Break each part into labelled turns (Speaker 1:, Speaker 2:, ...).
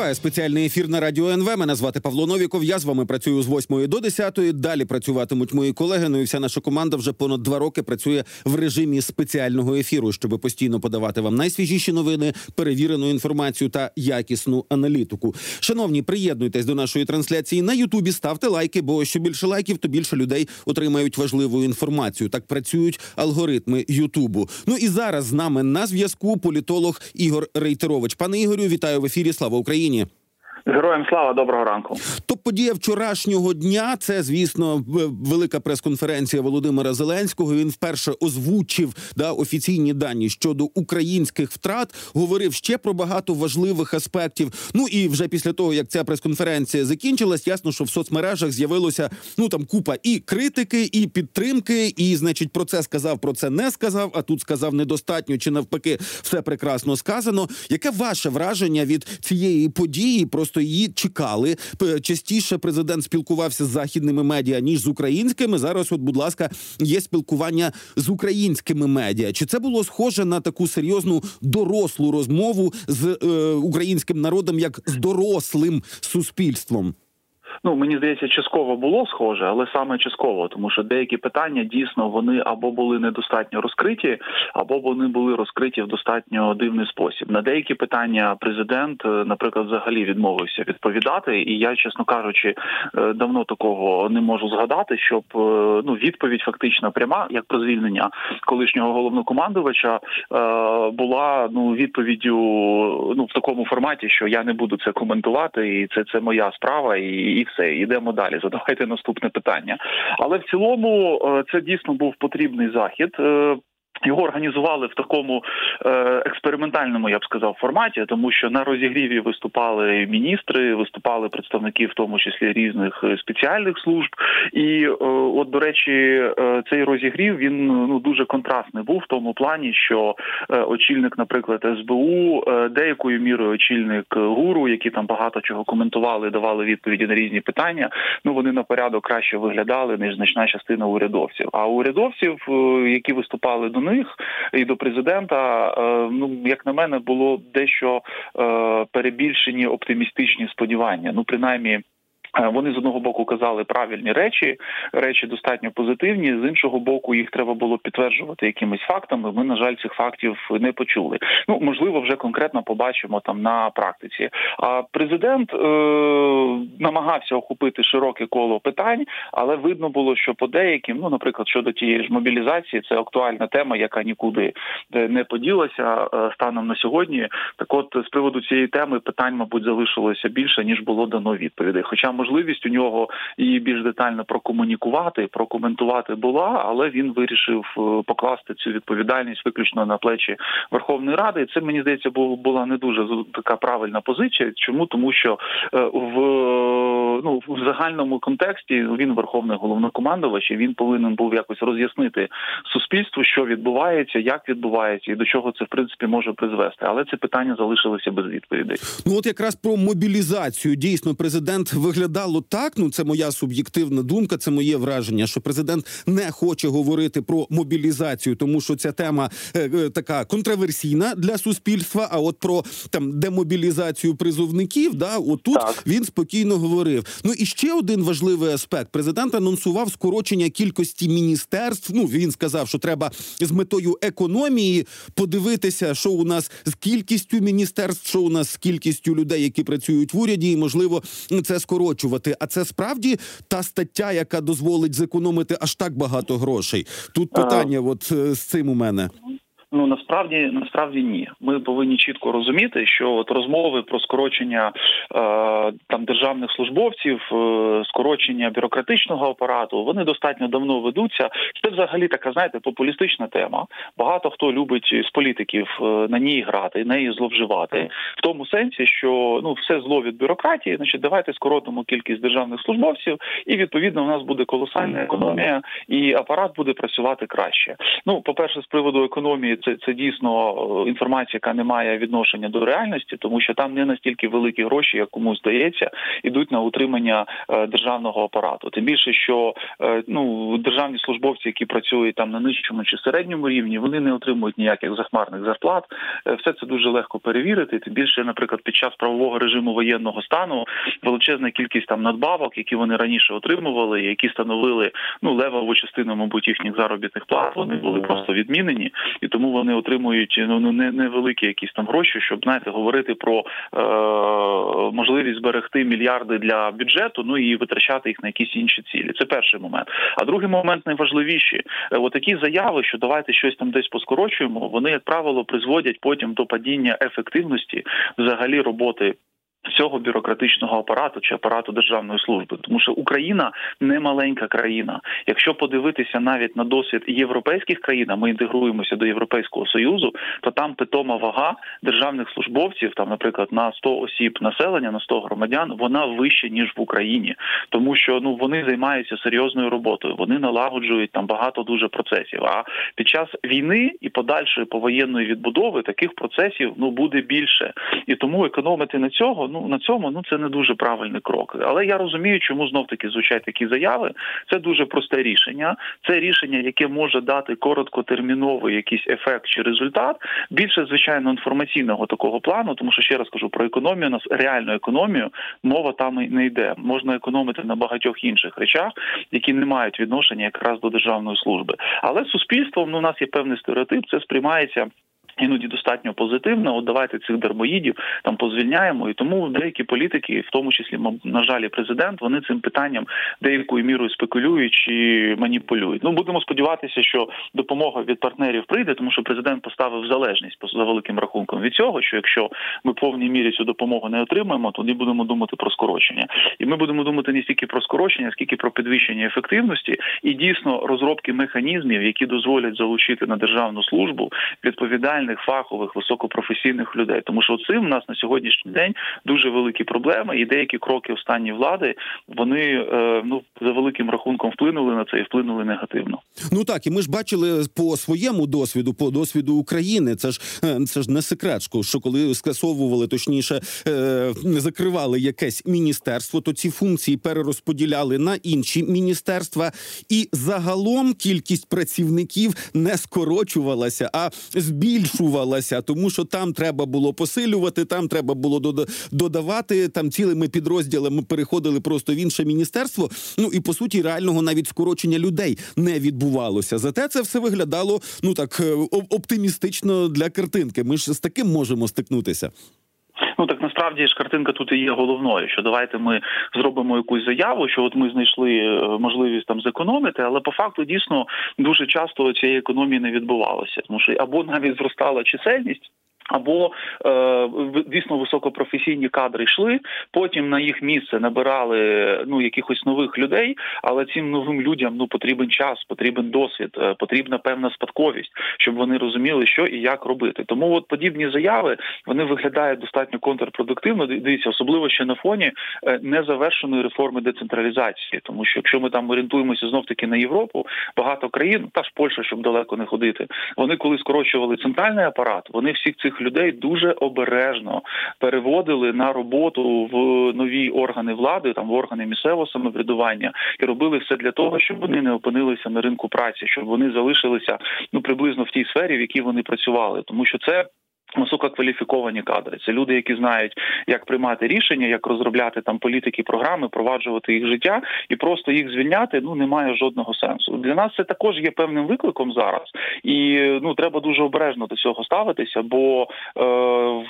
Speaker 1: Триває спеціальний ефір на радіо НВ. Мене звати Павло Новіков. Я з вами працюю з 8 до 10. Далі працюватимуть мої колеги. Ну і вся наша команда вже понад два роки працює в режимі спеціального ефіру, щоб постійно подавати вам найсвіжіші новини, перевірену інформацію та якісну аналітику. Шановні, приєднуйтесь до нашої трансляції на Ютубі. Ставте лайки, бо що більше лайків, то більше людей отримають важливу інформацію. Так працюють алгоритми Ютубу. Ну і зараз з нами на зв'язку політолог Ігор Рейтерович. Пане Ігорю, вітаю в ефірі. Слава Україні. Україні.
Speaker 2: Героям слава доброго ранку.
Speaker 1: Топ подія вчорашнього дня. Це звісно велика прес-конференція Володимира Зеленського. Він вперше озвучив да офіційні дані щодо українських втрат. Говорив ще про багато важливих аспектів. Ну і вже після того як ця прес-конференція закінчилась, ясно, що в соцмережах з'явилося ну там купа і критики, і підтримки. І, значить, про це сказав, про це не сказав. А тут сказав недостатньо чи навпаки, все прекрасно сказано. Яке ваше враження від цієї події? Просто її чекали. Частіше президент спілкувався з західними медіа ніж з українськими. Зараз, от, будь ласка, є спілкування з українськими медіа. Чи це було схоже на таку серйозну дорослу розмову з е, українським народом як з дорослим суспільством?
Speaker 2: Ну мені здається, частково було схоже, але саме частково, тому що деякі питання дійсно вони або були недостатньо розкриті, або вони були розкриті в достатньо дивний спосіб. На деякі питання президент, е, наприклад, взагалі відмовився відповідати. І я, чесно кажучи, е, давно такого не можу згадати, щоб е, ну відповідь фактично пряма, як про звільнення колишнього головнокомандувача, була ну відповіддю ну в такому форматі, що я не буду це коментувати, і це це моя справа і все, йдемо далі. Задавайте наступне питання. Але в цілому е, це дійсно був потрібний захід. Його організували в такому е, експериментальному, я б сказав, форматі, тому що на розігріві виступали міністри, виступали представники, в тому числі різних е, спеціальних служб. І е, от до речі, цей розігрів він ну дуже контрастний був в тому плані, що очільник, наприклад, СБУ, деякою мірою очільник гуру, які там багато чого коментували, давали відповіді на різні питання. Ну вони на порядок краще виглядали ніж значна частина урядовців. А урядовців, які виступали до них і до президента, е, ну як на мене, було дещо е, перебільшені оптимістичні сподівання. Ну принаймні. Е, вони з одного боку казали правильні речі, речі достатньо позитивні. З іншого боку, їх треба було підтверджувати якимись фактами. Ми, на жаль, цих фактів не почули. Ну можливо, вже конкретно побачимо там на практиці. А президент е- намагався охопити широке коло питань, але видно було, що по деяким, ну наприклад, щодо тієї ж мобілізації, це актуальна тема, яка нікуди е, не поділася е, станом на сьогодні. Так, от з приводу цієї теми питань, мабуть, залишилося більше ніж було дано відповідей. Хоча можливість у нього її більш детально прокомунікувати, прокоментувати була, але він вирішив е, покласти цю відповідальність виключно на плечі Верховної Ради. І це мені здається, була не дуже така правильна позиція. Чому тому, що е, в ну в загальному контексті він верховний головнокомандувач, і він повинен був якось роз'яснити суспільству, що відбувається, як відбувається, і до чого це в принципі може призвести. Але це питання залишилося без відповідей.
Speaker 1: Ну от якраз про мобілізацію дійсно президент виглядає виглядало так. Ну це моя суб'єктивна думка, це моє враження, що президент не хоче говорити про мобілізацію, тому що ця тема е, е, така контроверсійна для суспільства. А от про там демобілізацію призовників, да, отут так. він спокійно говорив. Ну і ще один важливий аспект: президент анонсував скорочення кількості міністерств. Ну він сказав, що треба з метою економії подивитися, що у нас з кількістю міністерств, що у нас з кількістю людей, які працюють в уряді, і можливо це скорочення скорочувати. А це справді та стаття, яка дозволить зекономити аж так багато грошей. Тут питання, от е, з цим у мене.
Speaker 2: Ну насправді насправді ні. Ми повинні чітко розуміти, що от розмови про скорочення е, там державних службовців, е, скорочення бюрократичного апарату, вони достатньо давно ведуться. Це взагалі така, знаєте, популістична тема. Багато хто любить з політиків е, на ній грати, неї зловживати в тому сенсі, що ну все зло від бюрократії. Значить, давайте скоротимо кількість державних службовців, і відповідно у нас буде колосальна економія, і апарат буде працювати краще. Ну, по перше, з приводу економії це це дійсно інформація, яка не має відношення до реальності, тому що там не настільки великі гроші, як комусь здається, ідуть на утримання державного апарату. Тим більше, що ну державні службовці, які працюють там на нижчому чи середньому рівні, вони не отримують ніяких захмарних зарплат. Все це дуже легко перевірити. Тим більше, наприклад, під час правового режиму воєнного стану величезна кількість там надбавок, які вони раніше отримували, які становили ну левову частину, мабуть, їхніх заробітних плат. Вони були просто відмінені, і тому вони отримують ну, ну не невеликі якісь там гроші, щоб знаєте, говорити про е, можливість зберегти мільярди для бюджету, ну і витрачати їх на якісь інші цілі. Це перший момент. А другий момент найважливіші. Е, отакі заяви, що давайте щось там десь поскорочуємо. Вони як правило призводять потім до падіння ефективності взагалі роботи Цього бюрократичного апарату чи апарату державної служби, тому що Україна не маленька країна. Якщо подивитися навіть на досвід європейських країн, а ми інтегруємося до Європейського союзу, то там питома вага державних службовців, там, наприклад, на 100 осіб населення, на 100 громадян, вона вища ніж в Україні, тому що ну вони займаються серйозною роботою, вони налагоджують там багато дуже процесів. А під час війни і подальшої повоєнної відбудови таких процесів ну буде більше, і тому економити на цього ну на цьому ну це не дуже правильний крок. Але я розумію, чому знов таки звучать такі заяви. Це дуже просте рішення. Це рішення, яке може дати короткотерміновий якийсь ефект чи результат. Більше звичайно інформаційного такого плану, тому що ще раз кажу про економію, нас реальну економію мова там і не йде. Можна економити на багатьох інших речах, які не мають відношення якраз до державної служби. Але суспільством ну у нас є певний стереотип. Це сприймається. Іноді достатньо позитивно. От давайте цих дармоїдів там позвільняємо. І тому деякі політики, в тому числі на жаль, президент, вони цим питанням деякою мірою спекулюють чи маніпулюють. Ну будемо сподіватися, що допомога від партнерів прийде, тому що президент поставив залежність за великим рахунком від цього, що якщо ми повній мірі цю допомогу не отримаємо, тоді будемо думати про скорочення. І ми будемо думати не стільки про скорочення, скільки про підвищення ефективності і дійсно розробки механізмів, які дозволять залучити на державну службу відповідальність професійних, фахових, високопрофесійних людей. Тому що цим у нас на сьогоднішній день дуже великі проблеми, і деякі кроки останньої влади вони е, ну за великим рахунком вплинули на це і вплинули негативно.
Speaker 1: Ну так і ми ж бачили по своєму досвіду, по досвіду України. Це ж е, це ж не секрет, що коли скасовували, точніше е, закривали якесь міністерство, то ці функції перерозподіляли на інші міністерства, і загалом кількість працівників не скорочувалася, а збільшувалася збільшувалася, тому що там треба було посилювати, там треба було додавати там цілими підрозділами переходили просто в інше міністерство. Ну і по суті, реального навіть скорочення людей не відбувалося. Зате це все виглядало ну так е, оптимістично для картинки. Ми ж з таким можемо стикнутися.
Speaker 2: Ну так насправді ж картинка тут і є головною. Що давайте ми зробимо якусь заяву, що от ми знайшли е, можливість там зекономити, але по факту дійсно дуже часто цієї економії не відбувалося, тому що або навіть зростала чисельність. Або е, дійсно високопрофесійні кадри йшли, потім на їх місце набирали ну якихось нових людей, але цим новим людям ну потрібен час, потрібен досвід, е, потрібна певна спадковість, щоб вони розуміли, що і як робити. Тому от подібні заяви вони виглядають достатньо контрпродуктивно. Дивіться, особливо ще на фоні е, незавершеної реформи децентралізації, тому що якщо ми там орієнтуємося знов таки на Європу, багато країн, та ж Польща, щоб далеко не ходити, вони коли скорочували центральний апарат, вони всіх цих людей дуже обережно переводили на роботу в нові органи влади, там в органи місцевого самоврядування, і робили все для того, щоб вони не опинилися на ринку праці, щоб вони залишилися ну приблизно в тій сфері, в якій вони працювали, тому що це. Висококваліфіковані кадри це люди, які знають, як приймати рішення, як розробляти там політики, програми, проваджувати їх життя, і просто їх звільняти ну немає жодного сенсу. Для нас це також є певним викликом зараз, і ну треба дуже обережно до цього ставитися. Бо е,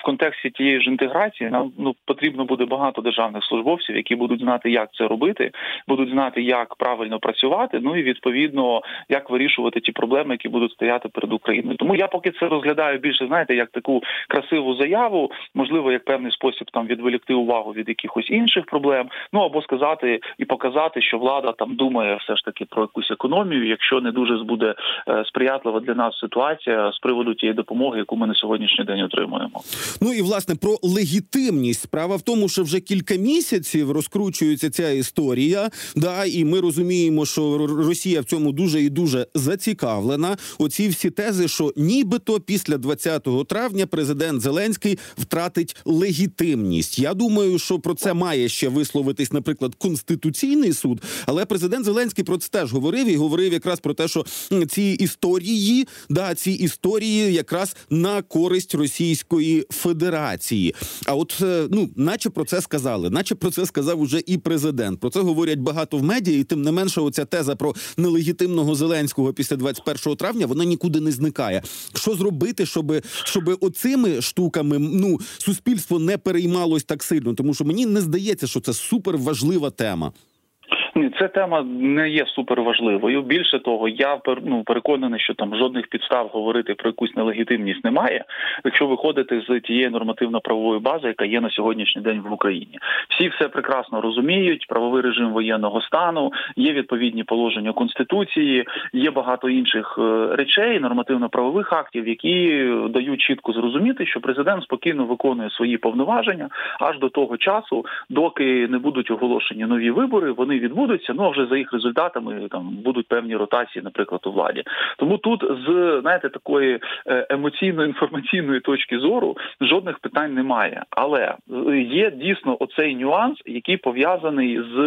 Speaker 2: в контексті тієї ж інтеграції нам ну потрібно буде багато державних службовців, які будуть знати, як це робити, будуть знати, як правильно працювати. Ну і відповідно як вирішувати ті проблеми, які будуть стояти перед Україною. Тому я поки це розглядаю більше, знаєте, як таку красиву заяву, можливо, як певний спосіб там відволікти увагу від якихось інших проблем. Ну або сказати і показати, що влада там думає все ж таки про якусь економію, якщо не дуже буде е, сприятлива для нас ситуація з приводу тієї допомоги, яку ми на сьогоднішній день отримуємо.
Speaker 1: Ну і власне про легітимність справа в тому, що вже кілька місяців розкручується ця історія. Да, і ми розуміємо, що Росія в цьому дуже і дуже зацікавлена. Оці всі тези, що нібито після 20 травня президент Зеленський втратить легітимність. Я думаю, що про це має ще висловитись, наприклад, конституційний суд. Але президент Зеленський про це теж говорив і говорив якраз про те, що ці історії, да, ці історії якраз на користь Російської Федерації. А от е, ну, наче про це сказали, наче про це сказав уже і президент. Про це говорять багато в медіа, і тим не менше, оця теза про нелегітимного Зеленського після 21 травня вона нікуди не зникає. Що зробити, щоб щоб оцими штуками ну суспільство не переймалось так сильно, тому що мені не здається, що це супер важлива тема.
Speaker 2: Ні, ця тема не є суперважливою. Більше того, я ну, переконаний, що там жодних підстав говорити про якусь нелегітимність немає, якщо виходити з тієї нормативно-правової бази, яка є на сьогоднішній день в Україні. Всі все прекрасно розуміють. Правовий режим воєнного стану, є відповідні положення конституції, є багато інших е, речей, нормативно-правових актів, які дають чітко зрозуміти, що президент спокійно виконує свої повноваження аж до того часу, доки не будуть оголошені нові вибори. Вони відбудуться відбудуться. Ну а вже за їх результатами там будуть певні ротації, наприклад, у владі. Тому тут з знаєте такої е, емоційно-інформаційної точки зору жодних питань немає. Але е, є дійсно оцей нюанс, який пов'язаний з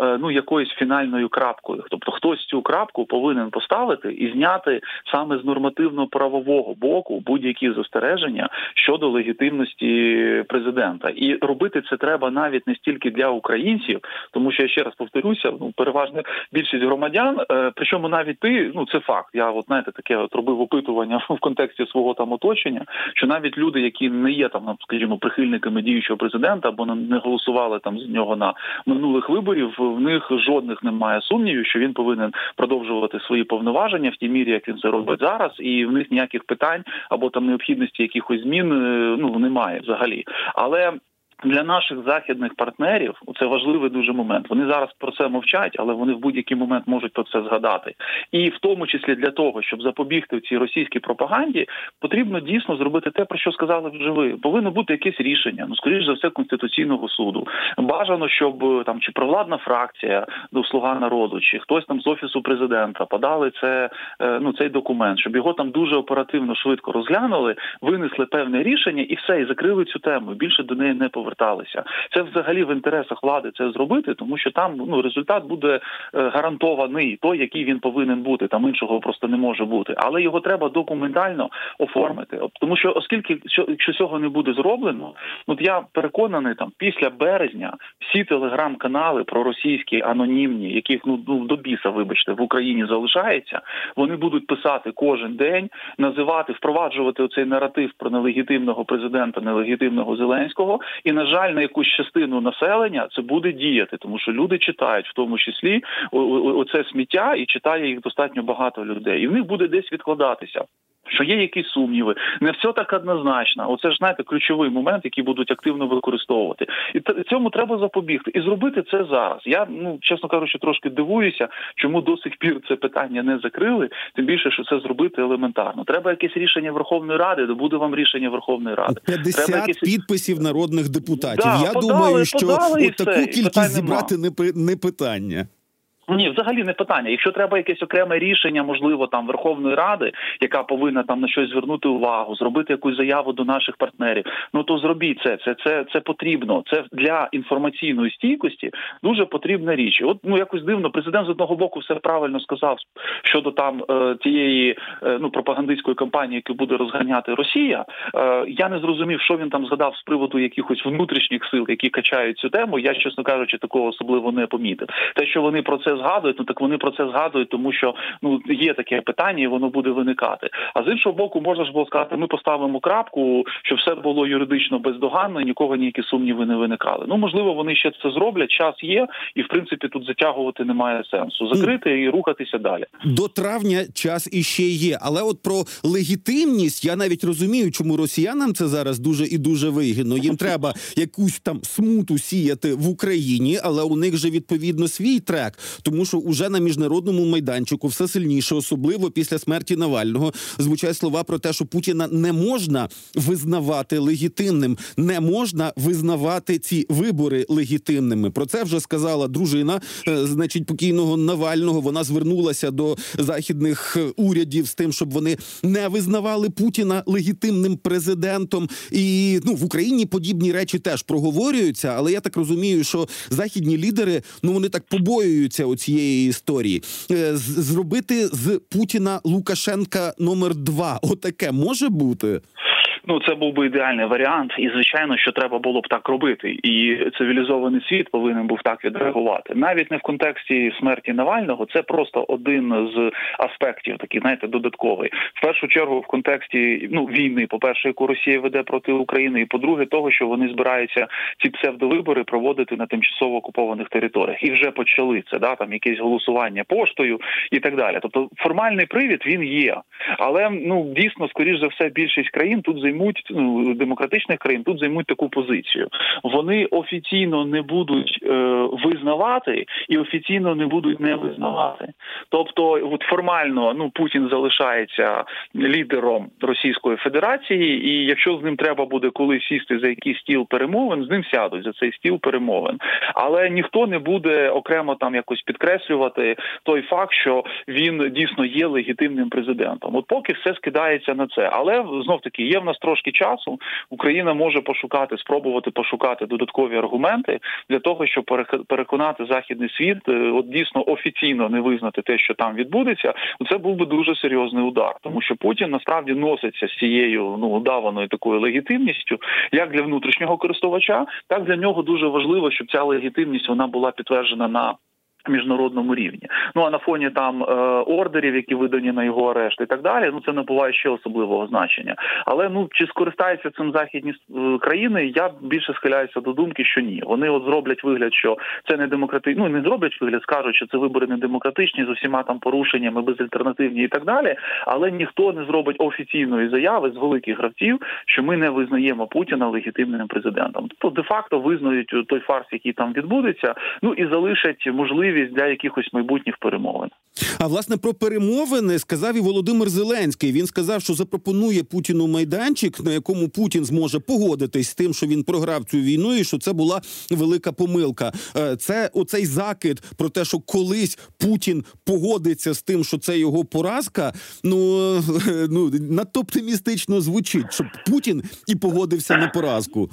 Speaker 2: е, ну якоюсь фінальною крапкою. Тобто, хтось цю крапку повинен поставити і зняти саме з нормативно-правового боку будь-які застереження щодо легітимності президента, і робити це треба навіть не стільки для українців, тому що я ще раз повторю, повторюся, ну переважна більшість громадян. Е, причому навіть ти, ну це факт. Я от знаєте, таке от робив опитування в контексті свого там оточення, що навіть люди, які не є там, ну, скажімо, прихильниками діючого президента або не голосували там з нього на минулих виборів, в них жодних немає сумнівів, що він повинен продовжувати свої повноваження в тій мірі, як він це робить зараз, і в них ніяких питань або там необхідності якихось змін е, ну немає взагалі. Але для наших західних партнерів це важливий дуже момент. Вони зараз про це мовчать, але вони в будь-який момент можуть про це згадати. І в тому числі для того, щоб запобігти цій російській пропаганді, потрібно дійсно зробити те, про що сказали вже ви. Повинно бути якесь рішення. Ну скоріш за все, конституційного суду. Бажано, щоб там чи провладна фракція до слуга народу, чи хтось там з офісу президента подали це е, ну цей документ, щоб його там дуже оперативно швидко розглянули, винесли певне рішення і все, і закрили цю тему. Більше до неї не повернули поверталися. Це взагалі в інтересах влади це зробити, тому що там ну результат буде е, гарантований, той, який він повинен бути. Там іншого просто не може бути, але його треба документально оформити. Тому що, оскільки якщо цього не буде зроблено, ну я переконаний, там після березня всі телеграм-канали проросійські анонімні, яких ну, ну до біса, вибачте, в Україні залишається, вони будуть писати кожен день, називати, впроваджувати оцей наратив про нелегітимного президента, нелегітимного Зеленського і на жаль, на якусь частину населення це буде діяти, тому що люди читають в тому числі оце сміття, і читає їх достатньо багато людей, і в них буде десь відкладатися. Що є якісь сумніви, не все так однозначно. Оце ж знаєте ключовий момент, який будуть активно використовувати, і цьому треба запобігти і зробити це зараз. Я ну чесно кажучи, трошки дивуюся, чому до сих пір це питання не закрили. Тим більше, що це зробити елементарно. Треба якесь рішення Верховної Ради, де буде вам рішення Верховної Ради.
Speaker 1: 50 треба якесь... підписів народних депутатів. Да, Я подали, думаю, що подали от таку кількість зібрати не не питання.
Speaker 2: Ні, взагалі не питання. Якщо треба якесь окреме рішення, можливо, там Верховної Ради, яка повинна там на щось звернути увагу, зробити якусь заяву до наших партнерів. Ну то зробіть це. Це це, це потрібно. Це для інформаційної стійкості дуже потрібна річ. От ну якось дивно, президент з одного боку все правильно сказав щодо там е, тієї е, ну пропагандистської кампанії, яку буде розганяти Росія. Е, я не зрозумів, що він там згадав з приводу якихось внутрішніх сил, які качають цю тему. Я чесно кажучи, такого особливо не помітив. Те, що вони про це це згадують, ну так вони про це згадують, тому що ну є таке питання, і воно буде виникати. А з іншого боку, можна ж було сказати, ми поставимо крапку, щоб все було юридично бездоганно, і нікого ніякі сумніви не виникали. Ну можливо, вони ще це зроблять. Час є, і в принципі тут затягувати немає сенсу. Закрити і рухатися далі.
Speaker 1: До травня час іще є, але от про легітимність я навіть розумію, чому росіянам це зараз дуже і дуже вигідно. Їм треба якусь там смуту сіяти в Україні, але у них же відповідно свій трек, тому що уже на міжнародному майданчику все сильніше, особливо після смерті Навального, звучать слова про те, що Путіна не можна визнавати легітимним, не можна визнавати ці вибори легітимними. Про це вже сказала дружина, е, значить, покійного Навального. Вона звернулася до західних е, урядів з тим, щоб вони не визнавали Путіна легітимним президентом. І ну в Україні подібні речі теж проговорюються, але я так розумію, що західні лідери ну вони так побоюються цієї історії. Е, Зробити з Путіна Лукашенка номер два. Отаке може бути.
Speaker 2: Ну, це був би ідеальний варіант, і звичайно, що треба було б так робити. І цивілізований світ повинен був так відреагувати. Навіть не в контексті смерті Навального, це просто один з аспектів, такий, знаєте, додатковий. В першу чергу, в контексті ну війни, по перше, яку Росія веде проти України, і по-друге, того, що вони збираються ці псевдовибори проводити на тимчасово окупованих територіях, і вже почали це, да там якесь голосування поштою і так далі. Тобто формальний привід він є, але ну дійсно, скоріш за все, більшість країн тут займуть ну, демократичних країн тут займуть таку позицію. Вони офіційно не будуть е, визнавати і офіційно не будуть не визнавати. Тобто, от формально ну Путін залишається лідером Російської Федерації, і якщо з ним треба буде колись сісти за якийсь стіл перемовин, з ним сядуть за цей стіл перемовин. Але ніхто не буде окремо там якось підкреслювати той факт, що він дійсно є легітимним президентом. От поки все скидається на це, але знов таки є в нас трошки часу. Україна може пошукати, спробувати пошукати додаткові аргументи для того, щоб переконати західний світ, е, от дійсно офіційно не визнати те, що там відбудеться. Це був би дуже серйозний удар, тому що Путін насправді носиться з цією ну удаваною такою легітимністю, як для внутрішнього користувача, так для нього дуже важливо, щоб ця легітимність вона була підтверджена на. Міжнародному рівні, ну а на фоні там е, ордерів, які видані на його арешт, і так далі, ну це набуває ще особливого значення. Але ну чи скористаються цим західні е, країни? Я більше схиляюся до думки, що ні. Вони от зроблять вигляд, що це не демократичні, ну не зроблять вигляд, скажуть, що це вибори не демократичні з усіма там порушеннями, безальтернативні і так далі. Але ніхто не зробить офіційної заяви з великих гравців, що ми не визнаємо Путіна легітимним президентом. Тобто, де-факто визнають той фарс, який там відбудеться, ну і залишать можливість для якихось майбутніх перемовин.
Speaker 1: А власне про перемовини сказав і Володимир Зеленський. Він сказав, що запропонує Путіну майданчик, на якому Путін зможе погодитись з тим, що він програв цю війну, і що це була велика помилка. Е, Це оцей закид про те, що колись Путін погодиться з тим, що це його поразка. Ну е, ну надто оптимістично звучить, щоб Путін і погодився на поразку.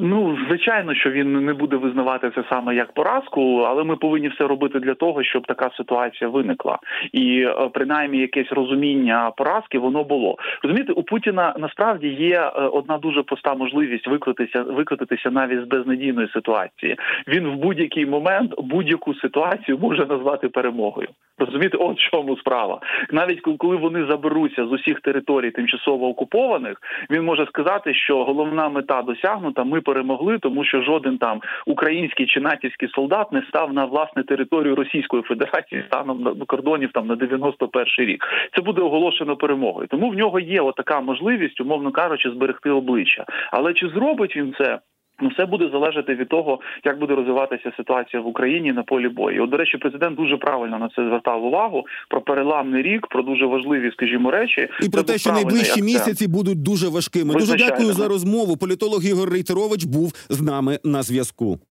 Speaker 2: Ну, звичайно, що він не буде визнавати це саме як поразку, але ми повинні все робити для того, щоб така ситуація виникла, і е, принаймні якесь розуміння поразки воно було. Розумієте, у Путіна насправді є е, одна дуже проста можливість викрутитися, викрутитися навіть з безнадійної ситуації. Він в будь-який момент будь-яку ситуацію може назвати перемогою. Розумієте, от в чому справа. Навіть коли вони заберуться з усіх територій тимчасово окупованих, він може сказати, що головна мета досягнута. Ми перемогли, тому що жоден там український чи натівський солдат не став на власне територію Російської Федерації станом на кордонів там на 91 рік. Це буде оголошено перемогою. Тому в нього є отака можливість, умовно кажучи, зберегти обличчя. Але чи зробить він це? Ну, все буде залежати від того, як буде розвиватися ситуація в Україні на полі бою. От, до речі, президент дуже правильно на це звертав увагу про переламний рік, про дуже важливі, скажімо, речі,
Speaker 1: І про
Speaker 2: Це
Speaker 1: те, що найближчі
Speaker 2: місяці
Speaker 1: місяці будуть дуже важкими. Дуже дякую за розмову. Політолог Ігор Рейтерович був з нами на зв'язку.